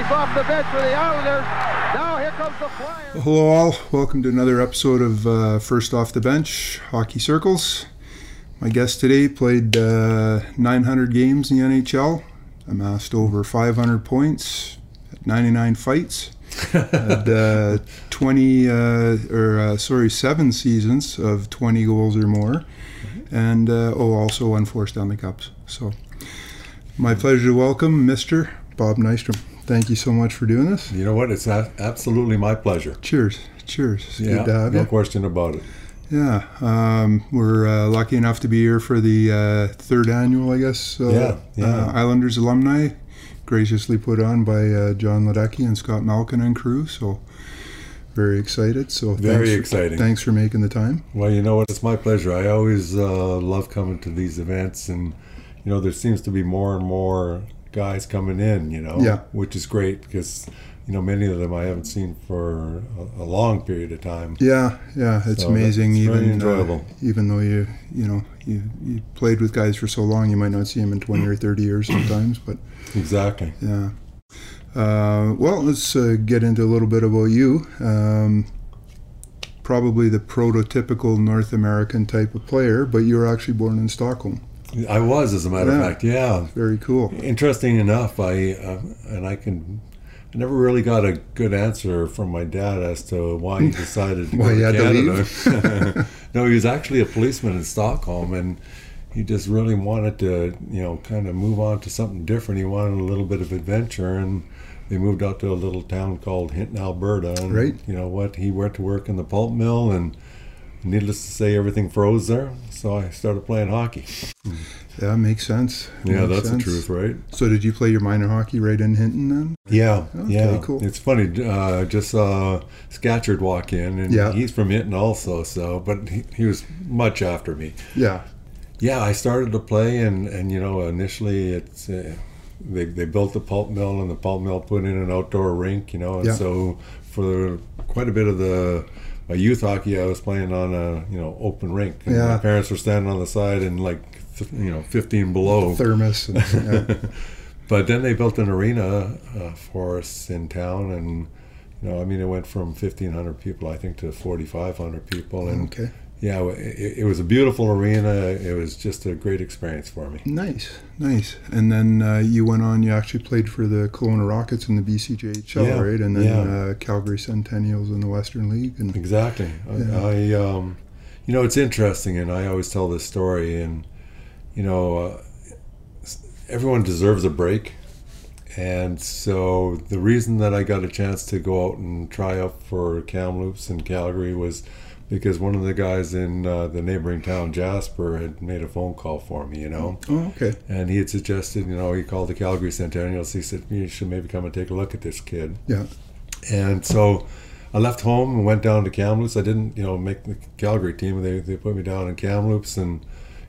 Howard. Off the bench for the Islanders. Now here comes the Flyers. Hello, all. Welcome to another episode of uh, First Off the Bench Hockey Circles. My guest today played uh, 900 games in the NHL, amassed over 500 points at 99 fights, had uh, 20 uh, or uh, sorry, seven seasons of 20 goals or more, and uh, oh, also won four Stanley Cups. So, my pleasure to welcome Mr. Bob Nystrom. Thank you so much for doing this. You know what? It's a- absolutely my pleasure. Cheers. Cheers. It's Yeah, good to have no you. question about it. Yeah, um, we're uh, lucky enough to be here for the uh, third annual, I guess, uh, Yeah, yeah. Uh, Islanders alumni, graciously put on by uh, John Ledecky and Scott Malkin and crew. So very excited. So Very thanks for- exciting. thanks for making the time. Well, you know what? It's my pleasure. I always uh, love coming to these events, and you know, there seems to be more and more guys coming in. You know, Yeah. which is great because you know many of them I haven't seen for a, a long period of time. Yeah, yeah, it's So amazing. very even enjoyable. Uh, even though you you know you, you played with guys for so long, you might not see them in twenty or thirty years sometimes, but. Exactly. Yeah. Uh, well, let's uh, get into a little bit about you. Um, probably the prototypical North American type of player, but you were actually born in Stockholm. I was, as a matter Yeah. of fact. Yeah. Very cool. Interesting enough, I uh, and I can. I never really got a good answer from my dad as to why he decided to Why go to had to no, he was actually a policeman in Stockholm, and he just really wanted to, you know, kind of move on to something different. He wanted a little bit of adventure, and they moved out to a little town called Hinton, Alberta. And Right. you know what? He went to work in the pulp mill, and needless to say, everything froze there. So I started playing hockey. Yeah, makes sense. Yeah, Makes that's sense. the truth, right? So, did you play your minor hockey right in Hinton then? Yeah, Okay, yeah. cool. It's funny. Uh, just saw Scatchard walk in, and Yeah. he's from Hinton also. So, but he, he was much after me. Yeah. Yeah, I started to play, and and you know, initially it's uh, they they built the pulp mill, and the pulp mill put in an outdoor rink. You know, and Yeah. so for quite a bit of the my youth hockey, I was playing on a you know open rink. And Yeah. My parents were standing on the side and like you know 15 below. Thermos. And, yeah. But then they built an arena uh, for us in town, and you know, I mean, it went from fifteen hundred people, I think, to forty five hundred people, and okay. Yeah, it, it was a beautiful arena. It was just a great experience for me. Nice, nice. And then uh, you went on. You actually played for the Kelowna Rockets in the BCJHL, Yeah, right? And then yeah. uh, Calgary Centennials in the Western League. And Exactly. Yeah. I, I um, you know, it's interesting, and I always tell this story, and you know, uh, everyone deserves a break. And so the reason that I got a chance to go out and try out for Kamloops in Calgary was because one of the guys in uh, the neighboring town, Jasper, had made a phone call for me, you know. oh, okay. And he had suggested, you know, he called the Calgary Centennials. He said, you should maybe come and take a look at this kid. Yeah. And so I left home and went down to Kamloops. I didn't, you know, make the Calgary team. They, they put me down in Kamloops and,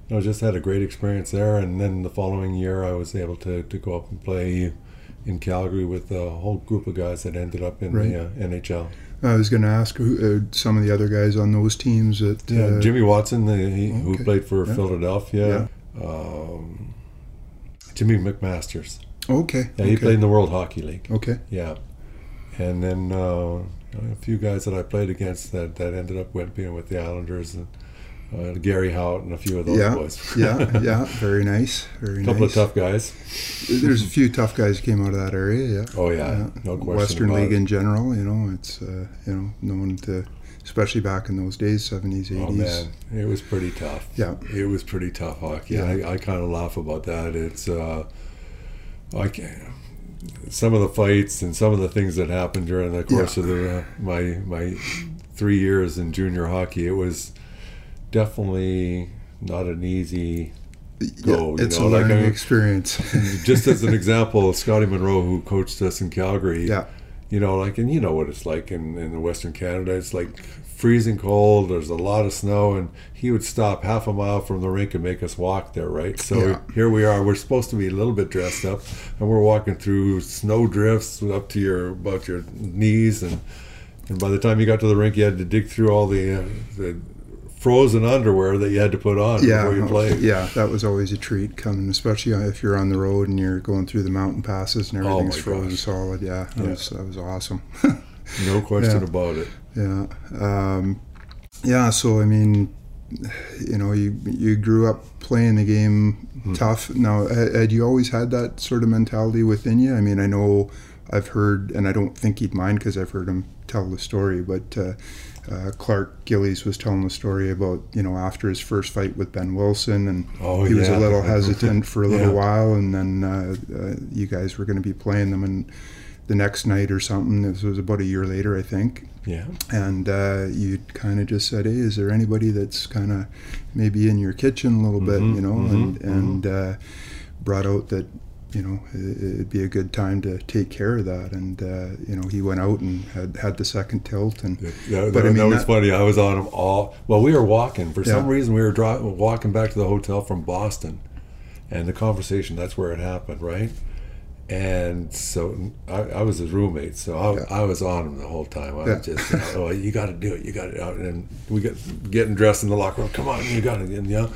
you know, just had a great experience there. And then the following year, I was able to, to go up and play in Calgary with a whole group of guys that ended up in the uh, NHL. I was going to ask who, uh, some of the other guys on those teams that. Yeah, uh, Jimmy Watson, the, he, who played for Yeah. Philadelphia. Um, Jimmy McMasters. Okay. Yeah, he okay. played in the World Hockey League. Okay. Yeah, and then uh, a few guys that I played against that, that ended up went being with the Islanders and uh, Gary Howatt and a few of those Yeah. boys. yeah. Yeah. Very nice. Very a couple nice. of tough guys. There's a few tough guys came out of that area. Yeah. Oh yeah, no question. Western League it. in general, you know, it's uh, you know known to, especially back in those days, seventies, eighties. Oh man, it was pretty tough. Yeah. it was pretty tough hockey. Yeah. I, I kind of laugh about that. It's uh, I can't some of the fights and some of the things that happened during the course Yeah. of the uh, my my three years in junior hockey. It was definitely not an easy go, you it's know, a like learning I- experience. just as an example, Scotty Munro, who coached us in Calgary, yeah, you know, like, and you know what it's like in, in Western Canada. It's like freezing cold. There's a lot of snow, and he would stop half a mile from the rink and make us walk there, right? So Yeah. here we are. We're supposed to be a little bit dressed up, and we're walking through snow drifts up to your about your knees, and and by the time you got to the rink, you had to dig through all the uh, the frozen underwear that you had to put on yeah, before you played. yeah, that was always a treat coming, especially if you're on the road and you're going through the mountain passes and Oh everything's my frozen gosh. solid. Yeah, that Yeah. was that was awesome. No question Yeah. about it. Yeah. Um, yeah. So I mean, you know, you you grew up playing the game Hmm. tough. Now, had, had you always had that sort of mentality within you? I mean, I know I've heard, and I don't think he'd mind because I've heard him tell the story. But uh, uh, Clark Gillies was telling the story about you know after his first fight with Behn Wilson, and Oh, he was yeah. a little hesitant for a little Yeah. while, and then uh, uh, you guys were going to be playing them and. The next night or something. This was about a year later, I think Yeah. and uh, you kind of just said, "Hey, is there anybody that's kind of maybe in your kitchen a little bit, Mhm, you know?" mhm, and and uh, brought out that you know it- it'd be a good time to take care of that, and uh, you know he went out and had had the second tilt, and Yeah, But that, I mean, that was that- funny. I was on them all. Well, we were walking. For some reason, we were dri- walking back to the hotel from Boston, and the conversation. That's where it happened, right? And so I, I was his roommate, so I, Yeah. I was on him the whole time. I Yeah. was just, you know, oh, you got to do it, you got to. And we get getting dressed in the locker room. Come on, you got to, you know.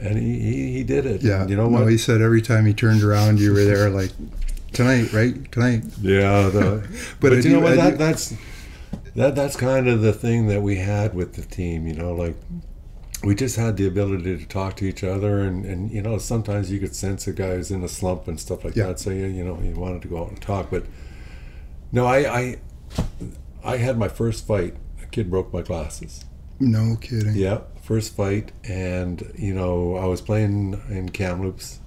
And he, he, he did it. yeah, And you know no, he said every time he turned around, you were there, like tonight, right? Tonight. Yeah, the, But but, you do- know what? That do- that's that that's kind of the thing that we had with the team. You know, like we just had the ability to talk to each other, and and you know sometimes you could sense a guy who's in a slump and stuff like Yeah. that. So you you know you wanted to go out and talk, but no, I I I had my first fight. A kid broke my glasses. No kidding. Yeah, first fight, and you know I was playing in Kamloops,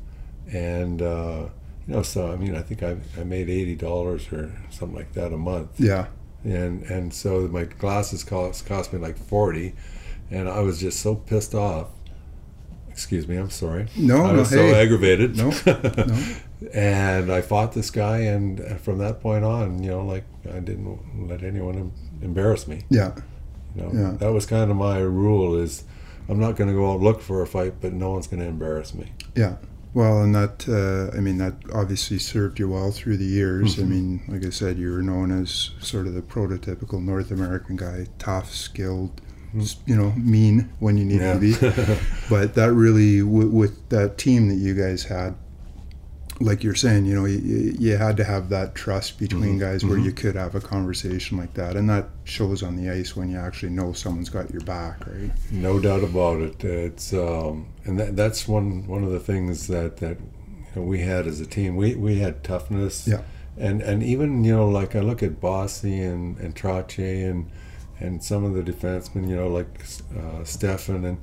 and uh, you know so I mean I think I, I made eighty dollars or something like that a month, Yeah. and and so my glasses cost cost me like forty, and I was just so pissed off. Excuse me, I'm sorry. No, I no, was so hey. aggravated. No, no. and I fought this guy, and from that point on, you know, like I didn't let anyone embarrass me. Yeah. You know, Yeah. that was kind of my rule is I'm not going to go out look for a fight, but no one's going to embarrass me. Yeah. Well, and that, uh, I mean, that obviously served you well through the years. I Mhm. mean, like I said, you were known as sort of the prototypical North American guy, tough, skilled, s- you know, mean when you needed to be. But that really, w- with that team that you guys had, like you're saying, you know, you, you had to have that trust between Mhm. guys where Mhm. you could have a conversation like that. And that shows on the ice when you actually know someone's got your back, right? no doubt about it. It's um, and that, that's one one of the things that that you know, we had as a team. We we had toughness. Yeah. And and even you know like I look at Bossy and and Trache and and some of the defensemen, you know like uh, Stefan and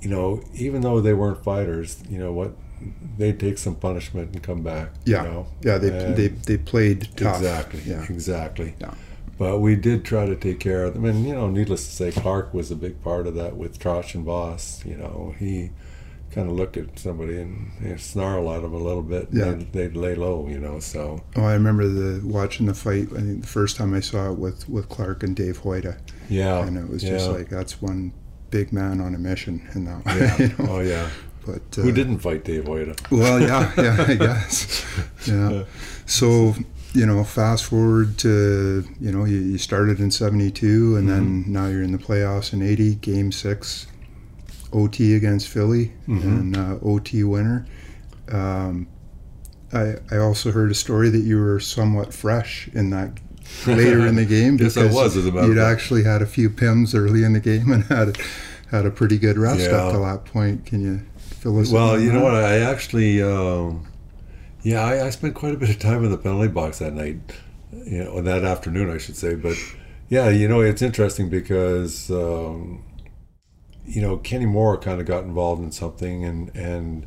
you know even though they weren't fighters, you know what they'd take some punishment and come back. Yeah. You know? Yeah, they, And- they, they played tough. Exactly. Yeah. Exactly. Yeah. But we did try to take care of them, and you know, needless to say, Clark was a big part of that with Trosh and Boss. You know, he kind of looked at somebody and you know, snarl at them a little bit. and Yeah. they'd, they'd lay low. You know, so Oh, I remember the watching the fight. I think the first time I saw it with with Clark and Dave Hoyda, yeah, and it was yeah. just like that's one big man on a mission and that yeah, you know? oh yeah. But uh, Who didn't fight Dave Hoyda? Well, yeah, yeah, I guess. Yeah. So you know, fast forward to you know you, you started in '72, and then Mm-hmm. now you're in the playoffs in '80, Game Six, OT against Philly, Mhm. and uh, OT winner. Um, I I also heard a story that you were somewhat fresh in that later in the game Yes, I because was, as a matter you'd actually had a few pims early in the game and had had a pretty good rest Yeah. up to that point. Can you fill us in Well, you know what? I actually, um, yeah, I, I spent quite a bit of time in the penalty box that night, you know, that afternoon, I should say. But yeah, you know, it's interesting because, um, you know, Kenny Moore kind of got involved in something, and and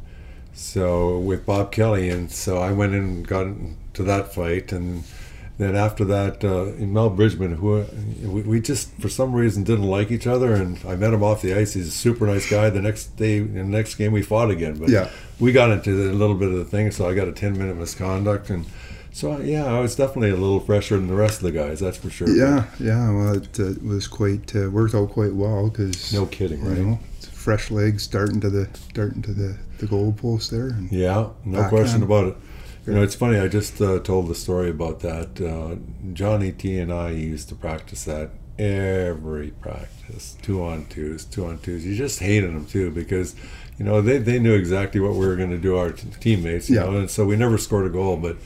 so with Bob Kelly, and so I went in and got into that fight, and then after that, uh, Mel Bridgman, who we, we just for some reason didn't like each other, and I met him off the ice. He's a super nice guy. The next day, in the next game, we fought again, but Yeah. we got into a little bit of the thing. So I got a ten minute misconduct, and so yeah, I was definitely a little fresher than the rest of the guys. That's for sure. Yeah, yeah. Well, it uh, was quite uh, worked out quite well because no kidding, right? know, fresh legs starting to the starting to the the goal post there. And Yeah, no question about it. You know, it's funny. I just uh, told the story about that. Uh, Johnny T and I used to practice that every practice, two on twos, two on twos. You just hated them too because, you know, they, they knew exactly what we were going to do our t- teammates, you Yeah. know, and so we never scored a goal. But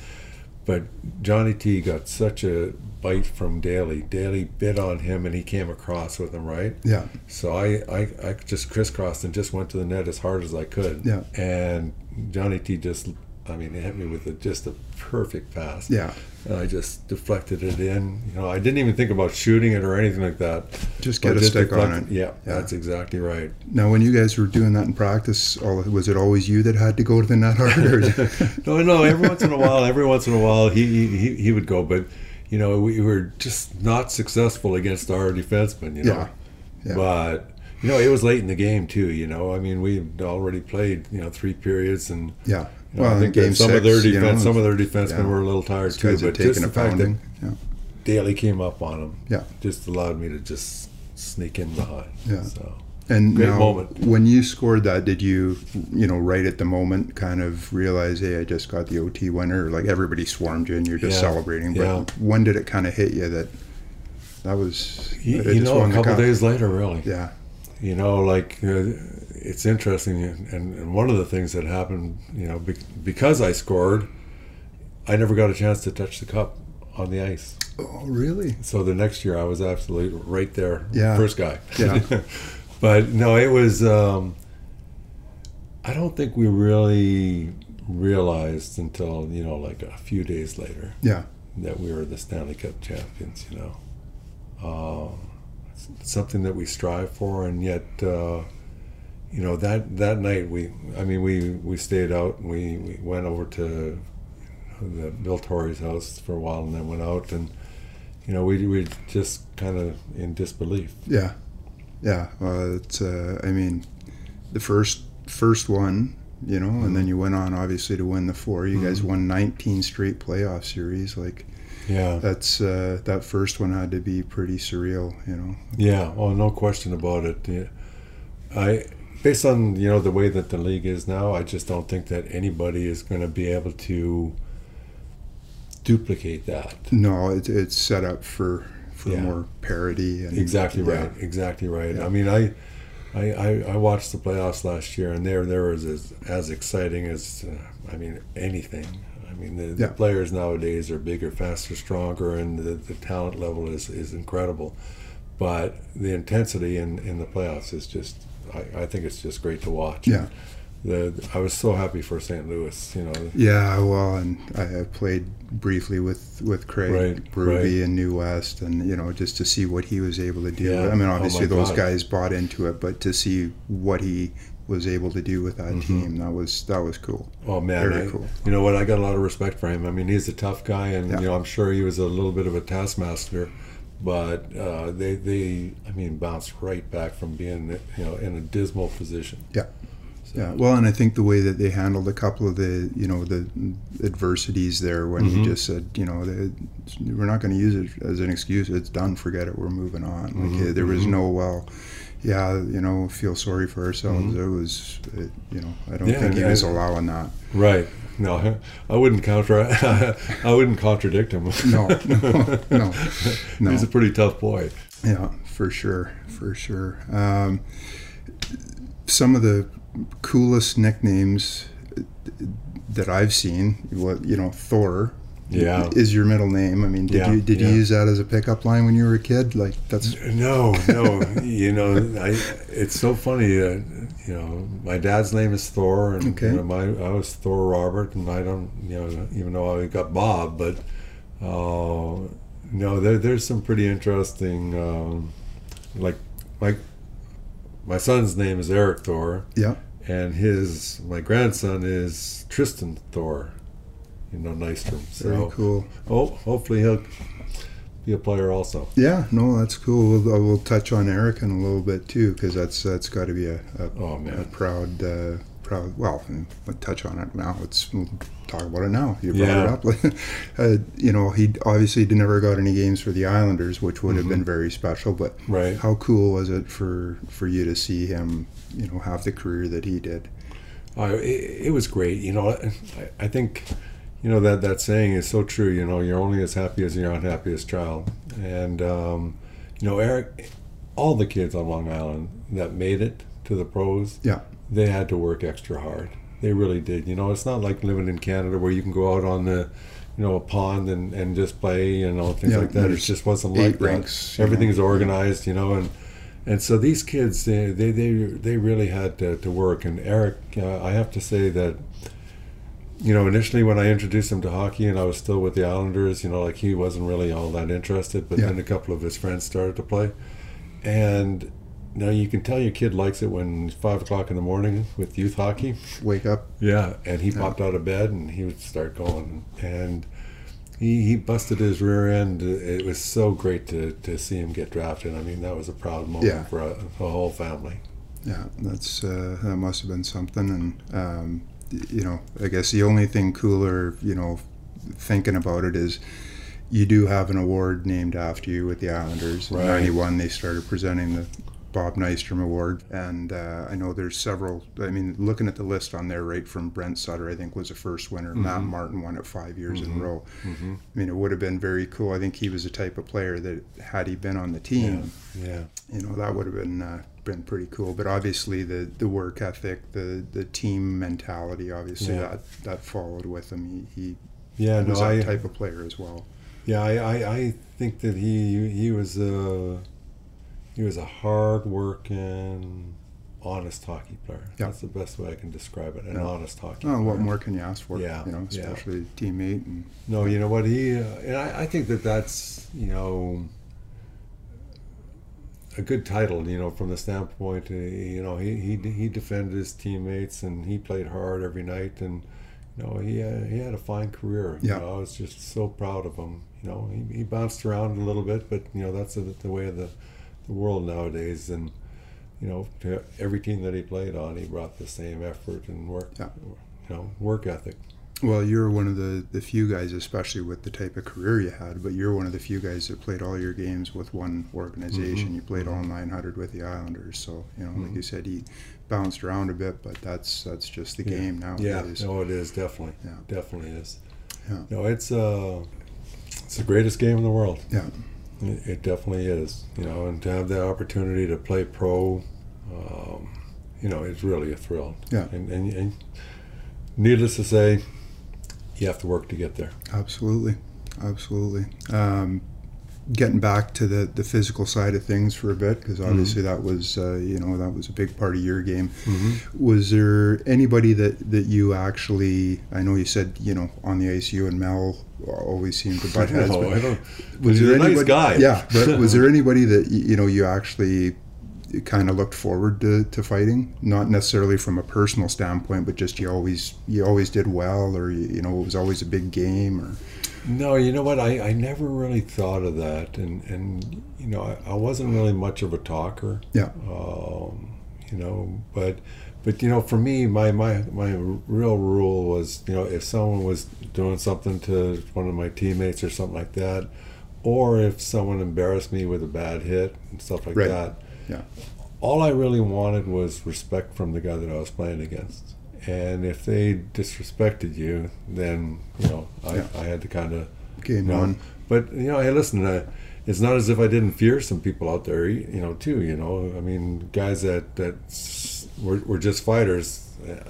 but Johnny T got such a bite from Dailey. Dailey bit on him and he came across with him, right? Yeah. So I, I, I just crisscrossed and just went to the net as hard as I could. Yeah. And Johnny T just, I mean, he hit me with a, just a perfect pass. Yeah. And I just deflected it in. You know, I didn't even think about shooting it or anything like that. Just get a stick on it. Yeah, Yeah. that's exactly right. Now, when you guys were doing that in practice, was it always you that had to go to the net hard? Or no, no. Every once in a while, every once in a while, he he, he would go, but you know, we were just not successful against our defensemen. You know, Yeah, yeah. but you know, it was late in the game too. You know, I mean, we already played you know three periods, and yeah. You know, I think that some of their six, you know, some of their defensemen yeah. were a little tired too. But just the a fact that. Yeah. Dailey came up on them, Yeah. just allowed me to just sneak in behind. Yeah. So And Great now, moment. when you scored that, did you, you know, right at the moment, kind of realize, hey, I just got the OT winner? Like everybody swarmed you and you're just Yeah, celebrating. But yeah. when did it kind of hit you that that was? you, that you know, a couple days later, really. Yeah, you know like uh, it's interesting and, and one of the things that happened you know be, because i scored i never got a chance to touch the cup on the ice Oh, really? so the next year i was absolutely right there Yeah. first guy Yeah. but no it was um, i don't think we really realized until you know like a few days later Yeah, that we were the Stanley Cup champions. You know, it's something that we strive for, and yet, uh, you know that that night we, I mean, we we stayed out and we, we went over to the Bill Torrey's house for a while, and then went out, and you know, we we just kind of in disbelief. yeah, yeah. Well, it's. Uh, I mean, the first first one, you know, and Mm-hmm. then you went on obviously to win the four. You guys won 19 straight playoff series. Like Yeah, that's uh, that first one had to be pretty surreal. You know. Yeah, oh, no question about it. Yeah. I, based on you know the way that the league is now, I just don't think that anybody is going to be able to duplicate that. No, it, it's set up for for Yeah. more parity. And, Exactly yeah. right. Exactly right. Yeah. I mean, I, I, I, watched the playoffs last year, and there there was as as exciting as uh, I mean anything. I mean, the, Yeah. the players nowadays are bigger, faster, stronger, and the, the talent level is, is incredible. But the intensity in, in the playoffs is just, I, I think it's just great to watch. Yeah. The, I was so happy for St. Louis, you know. Yeah, well, and I, I played briefly with with Craig Right, Ruby in New West, and you know, just to see what he was able to do. Yeah. I mean, Oh, obviously my those God. guys bought into it, but to see what he was able to do with that Mm-hmm. team, that was that was cool. Oh man, Very I- cool. You know what? I got a lot of respect for him. I mean, he's a tough guy, and Yeah. you know, I'm sure he was a little bit of a taskmaster. But uh, they, they, I mean, bounced right back from being, you know, in a dismal position. Yeah. So, Yeah, well, and I think the way that they handled a couple of the, you know, the adversities there when Mm-hmm. he just said, you know, they, we're not going to use it as an excuse. It's done. Forget it. We're moving on. Like Mm-hmm. there was no well, yeah, you know, feel sorry for ourselves. Mm-hmm. It was, it, you know, I don't Yeah, think he was allowing that. Right. No, I wouldn't counter. I wouldn't contradict him. No, no, no, no. He's a pretty tough boy. Yeah, for sure, for sure. Um, some of the coolest nicknames that I've seen, what you know, Thor. Yeah. is your middle name. I mean, did Yeah, you did yeah. you use that as a pickup line when you were a kid? Like that's No, no. you know, I, it's so funny. Uh, you know, my dad's name is Thor, and Okay. you know, my I was Thor Robert, and I don't, you know, even though I got Bob, but uh, no, there, there's some pretty interesting, um, like, like my son's name is Eric Thor, yeah, and his my grandson is Tristan Thor, you know, Nystrom. very So, cool. oh, hopefully he'll be a player also. Yeah, no, that's cool. We'll, we'll touch on Eric in a little bit too, because that's that's got to be a, a, Oh a man. proud uh, proud. Well, we'll touch on it now. Let's we'll talk about it now. You brought Yeah. it up. uh, you know, he obviously never got any games for the Islanders, which would Mm-hmm. have been very special. But Right. how cool was it for for you to see him? You know, have the career that he did. Uh, it, it was great. You know, I, I think, you know, that, that saying is so true. You know, you're only as happy as your unhappiest child. And, um, you know, Eric, all the kids on Long Island that made it to the pros, Yeah. they had to work extra hard. They really did. You know, it's not like living in Canada where you can go out on the, you know, a pond and, and just play, you know, things Yeah, like that. It just wasn't like that. you know. Everything's organized, you know, and and so these kids, they they they, they really had to, to work. And Eric, uh, I have to say that, you know, initially when I introduced him to hockey and I was still with the Islanders, you know, like he wasn't really all that interested. But Yeah. then a couple of his friends started to play, and now you can tell your kid likes it when it's five o'clock in the morning with youth hockey. Wake up. Yeah, and he popped out of bed and he would start going, and he, he busted his rear end. It was so great to, to see him get drafted. I mean, that was a proud moment Yeah. for a, a whole family. Yeah, that's uh, that must have been something. And um, you know, I guess the only thing cooler, you know, thinking about it is you do have an award named after you with the Islanders. Right. In Right. '91, they started presenting the Bob Nystrom Award, and uh, I know there's several. I mean, looking at the list on there, right from Brent Sutter, I think was the first winner. Matt Martin won it five years in a row. Mm-hmm. I mean, it would have been very cool. I think he was the type of player that had he been on the team, Yeah, you know that would have been uh, been pretty cool. But obviously the the work ethic, the the team mentality, obviously Yeah. that that followed with him. He, yeah. he No, was that I type of player as well. yeah, I, I, I think that he he was a he was a hard working, honest hockey player. Yeah. That's the best way I can describe it. An Yeah. honest hockey. Oh, what player. more can you ask for? Yeah, you know, yeah. especially teammate and No, you know what he uh, and I, I think that that's you know a good title. You know, from the standpoint, uh, you know, he he he defended his teammates and he played hard every night, and you know, he uh, he had a fine career. You Yeah. know, I was just so proud of him. You know, he, he bounced around a little bit, but you know, that's the, the way of the the world nowadays, and. You know, to every team that he played on, he brought the same effort and work, Yeah. you know, work ethic. Well, you're one of the, the few guys, especially with the type of career you had, but you're one of the few guys that played all your games with one organization. Mhm. You played all 900 with the Islanders, so you know, like Mhm. you said, he bounced around a bit, but that's that's just the Yeah. game now. Yeah, nowadays. no, it is definitely. Yeah. definitely is. Yeah. No, it's uh, it's the greatest game in the world. Yeah. It, it definitely is. You know, and to have the opportunity to play pro, um, you know, it's really a thrill. Yeah. And, and and needless to say, you have to work to get there. Absolutely, absolutely. Um, getting back to the, the physical side of things for a bit, because obviously that was uh, you know that was a big part of your game. Was there anybody that, that you actually? I know you said you know on the ice you and Mel always seemed to butt heads. No, but I don't. was there a nice anybody? guy. Yeah, but was there anybody that you know you actually kind of looked forward to, to fighting? Not necessarily from a personal standpoint, but just you always you always did well, or you, you know it was always a big game, or No, you know what? I, I never really thought of that, and and you know I, I wasn't really much of a talker. Yeah. Um, you know, but but you know, for me, my my my real rule was you know if someone was doing something to one of my teammates or something like that, or if someone embarrassed me with a bad hit and stuff like Right. that. Yeah. All I really wanted was respect from the guy that I was playing against. And if they disrespected you, then you know I, Yeah. I had to kind of game no. one. But you know, hey, listen. Uh, it's not as if I didn't fear some people out there, you know, too. You know, I mean, guys that that were, were just fighters.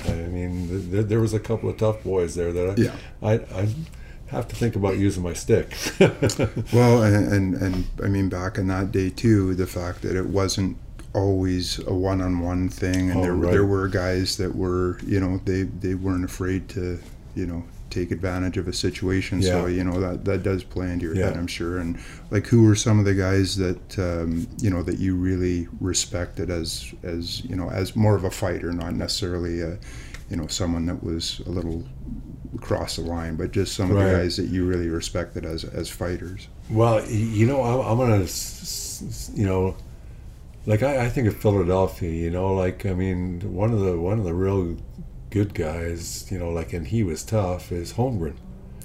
I mean, th- th- there was a couple of tough boys there that I, Yeah. I, I have to think about using my stick. Well, and, and and I mean back in that day too, the fact that it wasn't always a one-on-one thing, and Oh, there were right. there were guys that were you know they they weren't afraid to you know take advantage of a situation. So you know that that does play into your head, I'm sure. And like, who were some of the guys that um, you know that you really respected as as you know as more of a fighter, not necessarily a you know someone that was a little across the line, but just some of the guys that you really respected as as fighters. Well, you know, I'm, I'm gonna, s- s- you know, like I, I think of Philadelphia. You know, like I mean, one of the one of the real good guys. You know, like and he was tough. Is Holmgren,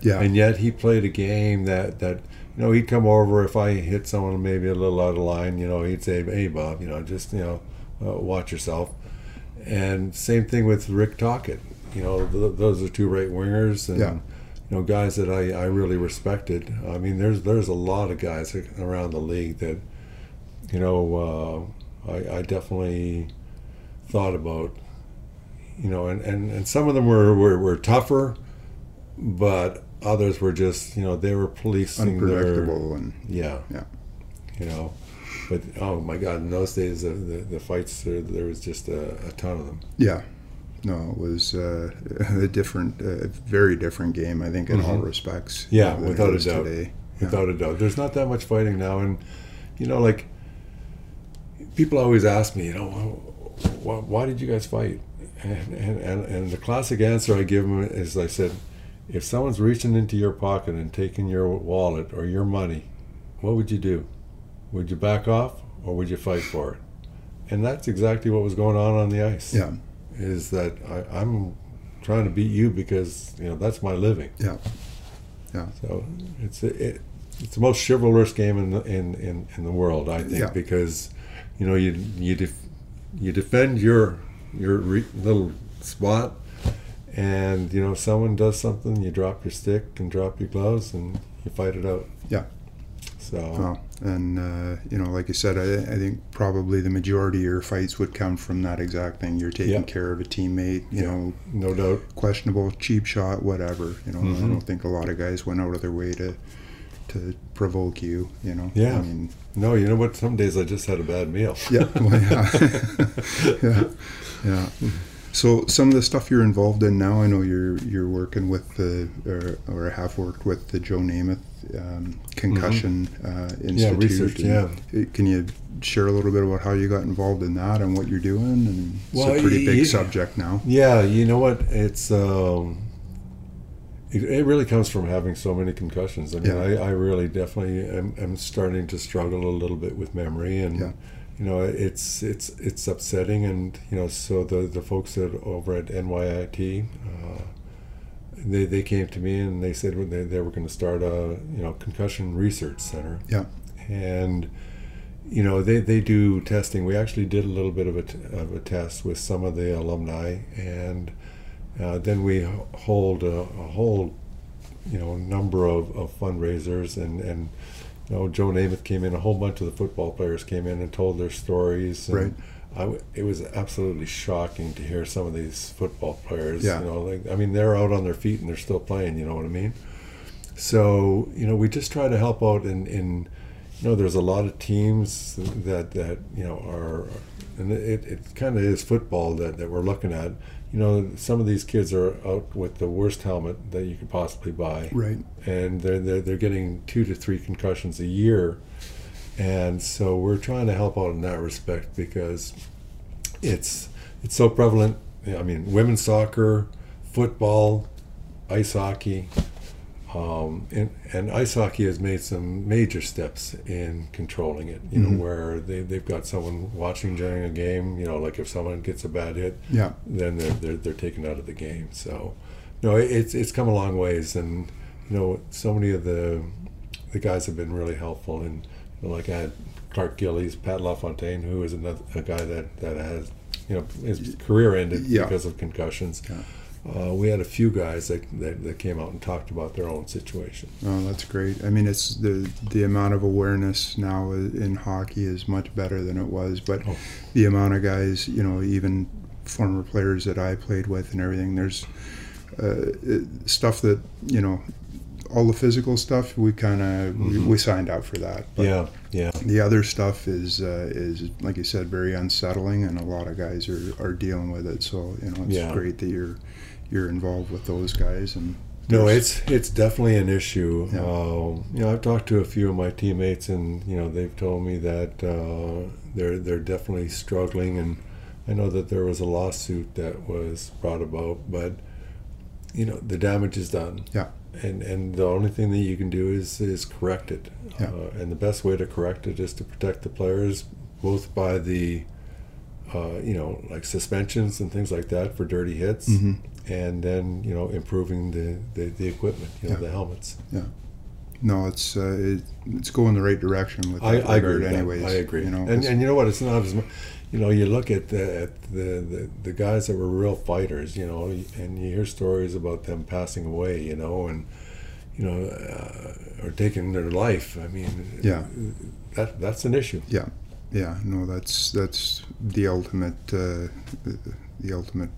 Yeah. and yet he played a game that that you know he'd come over if I hit someone maybe a little out of line. You know, he'd say, "Hey, Bob, you know, just you know, uh, watch yourself." And same thing with Rick Tocchet. You know, th- those are two right wingers, and Yeah. you know, guys that I, I really respected. I mean, there's there's a lot of guys around the league that you know, uh, I, I definitely thought about, you know, and, and, and some of them were, were, were tougher, but others were just, you know, they were policing their, and yeah, Yeah. you know, but oh my God, in those days the the, the fights there, there was just a, a ton of them. yeah. No, it was uh, a different, uh, very different game. I think in all Mhm. respects. Yeah, without a doubt. Today. Yeah. without a doubt. There's not that much fighting now, and you know, like people always ask me, you know, why, why did you guys fight? And and and the classic answer I give them is, I said, if someone's reaching into your pocket and taking your wallet or your money, what would you do? Would you back off or would you fight for it? And that's exactly what was going on on the ice. Yeah. Is that I, I'm trying to beat you because you know that's my living. Yeah. Yeah. So it's it, it's the most chivalrous game in the in, in, in the world, I think, Yeah. because you know you you def, you defend your your re, little spot, and you know someone does something, you drop your stick and drop your gloves and you fight it out. Yeah. So Well, and uh, you know, like I said, I, I think probably the majority of your fights would come from that exact thing. You're taking Yeah. care of a teammate. You Yeah. know, no doubt. questionable cheap shot, whatever. You know, I Mhm. don't think a lot of guys went out of their way to to provoke you. You know. Yeah. I mean, No, you know what? Some days I just had a bad meal. yeah. Well, yeah. yeah. Yeah. So some of the stuff you're involved in now, I know you're you're working with the or, or have worked with the Joe Namath um, Concussion uh, Institute. Yeah, research, and, uh, Can you share a little bit about how you got involved in that and what you're doing? And Well, it's a pretty big y- subject now. Yeah, you know what? It's um, it, it really comes from having so many concussions. I mean, Yeah. I, I really definitely am, am starting to struggle a little bit with memory, and Yeah. You know, it's it's it's upsetting. And you know, so the the folks that over at NYIT. Uh, they, they came to me and they said they, they were going to start a you know concussion research center Yeah. and you know they, they do testing we actually did a little bit of a, t- of a test with some of the alumni and uh, then we hold a, a whole you know number of, of fundraisers and and you know Joe Namath came in a whole bunch of the football players came in and told their stories and Right. I w- it was absolutely shocking to hear some of these football players Yeah. you know like I mean they're out on their feet and they're still playing you know what I mean so you know we just try to help out in, in you know there's a lot of teams that that you know are and it, it kind of is football that, that we're looking at you know some of these kids are out with the worst helmet that you could possibly buy. Right. and they're, they're, they're getting two to three concussions a year. And so we're trying to help out in that respect because it's it's so prevalent. I mean women's soccer football ice hockey um, and, and ice hockey has made some major steps in controlling it you know where they, they've got someone watching during a game you know like if someone gets a bad hit Yeah. then they're, they're, they're taken out of the game. So, no, it- it's it's come a long ways, and you know, so many of the the guys have been really helpful. And you know, like I had Clark Gillies, Pat LaFontaine, who is another a guy that that has you know his career ended Yeah. because of concussions. Yeah. Uh, we had a few guys that, that, that came out and talked about their own situation. Oh, that's great. I mean, it's the the amount of awareness now in hockey is much better than it was, but Oh. the amount of guys, you know, even former players that I played with and everything, there's uh, stuff that you know, all the physical stuff we kind of we, Mhm. we signed up for that. But yeah, yeah, The other stuff is uh, is like you said, very unsettling, and a lot of guys are, are dealing with it. So you know, it's Yeah. great that you're you're involved with those guys and. No, it's it's definitely an issue. Yeah. Um, you know, I've talked to a few of my teammates, and you know, they've told me that uh, they're they're definitely struggling. And I know that there was a lawsuit that was brought about, but you know, the damage is done. Yeah. And and the only thing that you can do is is correct it. Yeah. Uh, and the best way to correct it is to protect the players, both by the uh, you know, like suspensions and things like that for dirty hits Mhm. and then you know improving the the, the equipment you know Yeah. the helmets Yeah. No, it's uh, it, it's going the right direction with I, I agree anyways. I agree You know, and and you know what it's not as mu- you know you look at the at the, the the guys that were real fighters you know and you hear stories about them passing away you know and you know uh, or taking their life I mean Yeah. that that's an issue Yeah. yeah, no, that's that's the ultimate uh, the, ultimate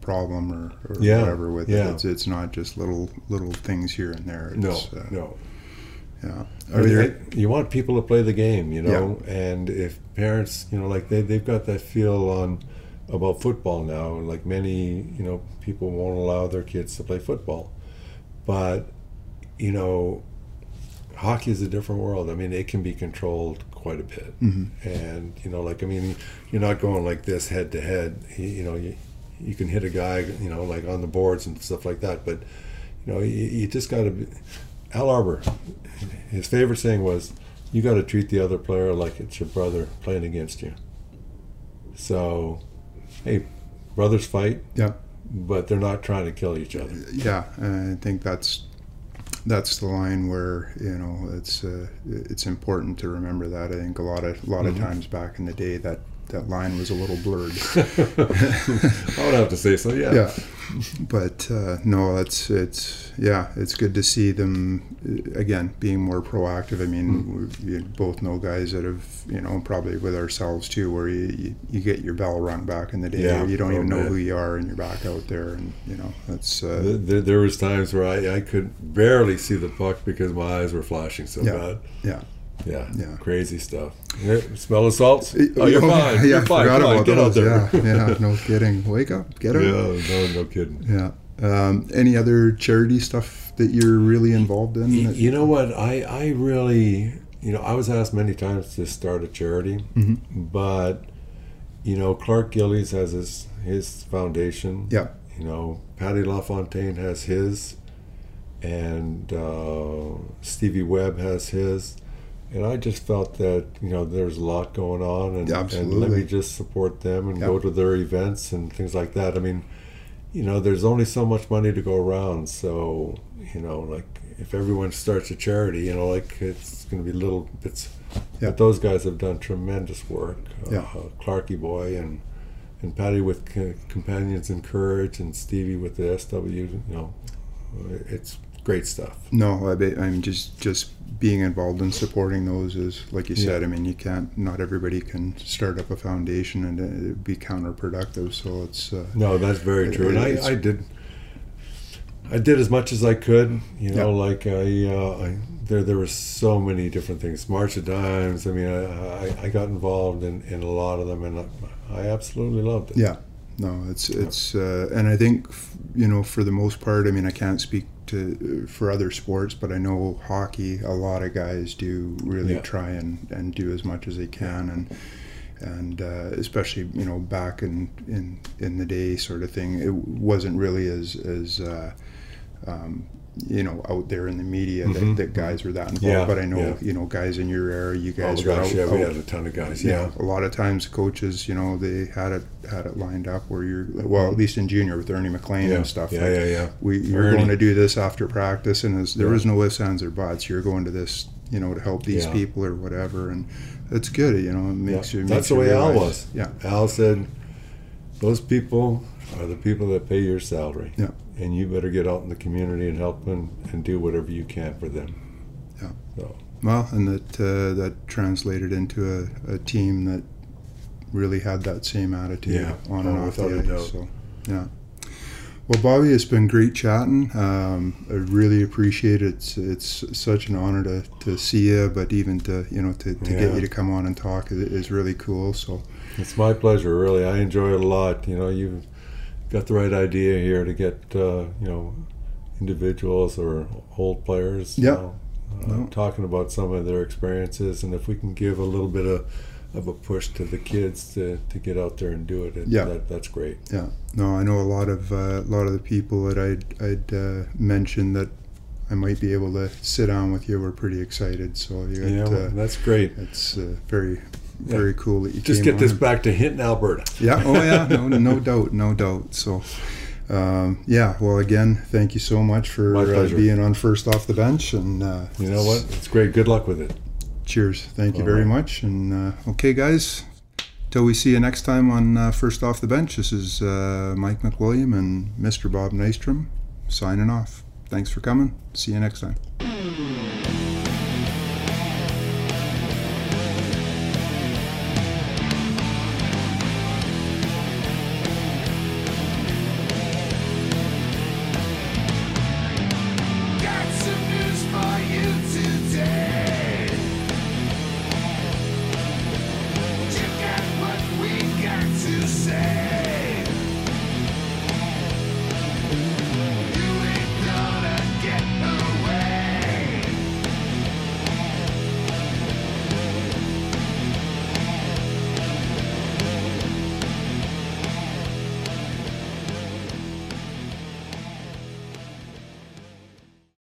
problem or, or Yeah, whatever with yeah. it. It's it's not just little little things here and there. No, uh, no. Yeah. I Are mean, you want people to play the game, you know, and if parents, you know, like they, they've got that feel on about football now, like many, you know, people won't allow their kids to play football. But, you know, hockey is a different world. I mean, it can be controlled quite a bit. Mhm. And, you know, like, I mean, you're not going like this head to head. You you know, you, you can hit a guy, you know, like on the boards and stuff like that. But, you know, you, you just got to be. Al Arbour, his favorite saying was, "You got to treat the other player like it's your brother playing against you." So, hey, brothers fight, yeah, but they're not trying to kill each other. yeah. I think that's that's the line where you know it's uh, it's important to remember that. I think a lot of a lot Mhm. of times back in the day that that line was a little blurred. I would have to say so. Yeah. yeah but uh, no it's it's yeah it's good to see them uh, again being more proactive i mean we, we both know guys that have you know probably with ourselves too where you, you, you get your bell rung back in the day Yeah, you don't even oh, know man. who you are and you're back out there and you know that's uh, Th- There, there was times where I, I could barely see the puck because my eyes were flashing so Yeah. bad. yeah Yeah, Yeah. crazy stuff. Yeah, smell the salts? Oh, you're oh, fine. yeah, you're fine. forgot Come about get out those. there. yeah yeah no kidding wake up get out Yeah, no, no kidding. yeah um, any other charity stuff that you're really involved in Y- that- You know what? I, I really, you know, I was asked many times to start a charity, Mhm. but, you know, Clark Gillies has his, his foundation. Yeah. You know, Patty LaFontaine has his, and uh, Stevie Webb has his. And I just felt that, you know, there's a lot going on, and, and let me just support them and Yeah. go to their events and things like that. I mean, you know, there's only so much money to go around. So, you know, like if everyone starts a charity, you know, like it's going to be little bits. Yeah. But those guys have done tremendous work. Yeah. Uh, Clarky Boy and and Patty with C- Companions in Courage and Stevie with the SW. You know, it's great stuff. No, I be, I'm just just being involved in supporting those is like you Yeah. said. I mean, you can't. Not everybody can start up a foundation and uh, it'd be counterproductive. So it's uh, No, that's very It- true. And I, I did. I did as much as I could, you know. Like I, uh, I, there, there were so many different things. March of Dimes. I mean, I, I, I got involved in, in a lot of them, and I, I absolutely loved it. yeah. No, it's it's uh, and I think you know for the most part. I mean, I can't speak to for other sports, but I know hockey. A lot of guys do really Yeah. try and, and do as much as they can and. and uh, especially you know back in, in in the day sort of thing it wasn't really as as uh, um, you know out there in the media Mhm. that, that guys were that involved Yeah, but I know yeah. you know guys in your era you Oh guys were gosh, out, yeah, we out- had a ton of guys. yeah, Yeah, a lot of times coaches you know they had it had it lined up where you're well at least in junior with Ernie McLean and stuff Yeah, like, yeah, yeah. we you're Ernie. going to do this after practice and there was no ifs ands or buts you're going to this you know to help these people or whatever and it's good you know it makes you That's makes the way Al was. yeah Al said, "Those people are the people that pay your salary, Yeah. And you better get out in the community and help them and do whatever you can for them." Yeah. So Well, and that uh, that translated into a, a team that really had that same attitude Yeah. on and Oh, off the ice. doubt. So, yeah. Well, Bobby, it's been great chatting. Um, I really appreciate it. It's, it's such an honor to, to see you, but even to you know to, to Yeah. get you to come on and talk is, is really cool. So it's my pleasure. Really, I enjoy it a lot. You know, you've got the right idea here to get uh, you know individuals or old players. you know, uh, No. talking about some of their experiences, and if we can give a little bit of of a push to the kids to, to get out there and do it, it Yeah. that, that's great. yeah, no, I know a lot of uh, a lot of the people that I'd I'd uh, mentioned that I might be able to sit down with you were pretty excited. So you got, Yeah, well, uh, that's great. It's uh, very. Very cool that you Just get this back to Hinton, Alberta. Yeah. Oh, yeah. No, no doubt. No doubt. So, um, yeah. Well, again, thank you so much for uh, being on first off the bench. And uh, You know what? It's great. Good luck with it. Cheers. Thank you All very right. much. And uh, okay, guys. Till we see you next time on uh, First Off the Bench, this is uh, Mike McWilliam and Mr. Bob Nystrom signing off. Thanks for coming. See you next time.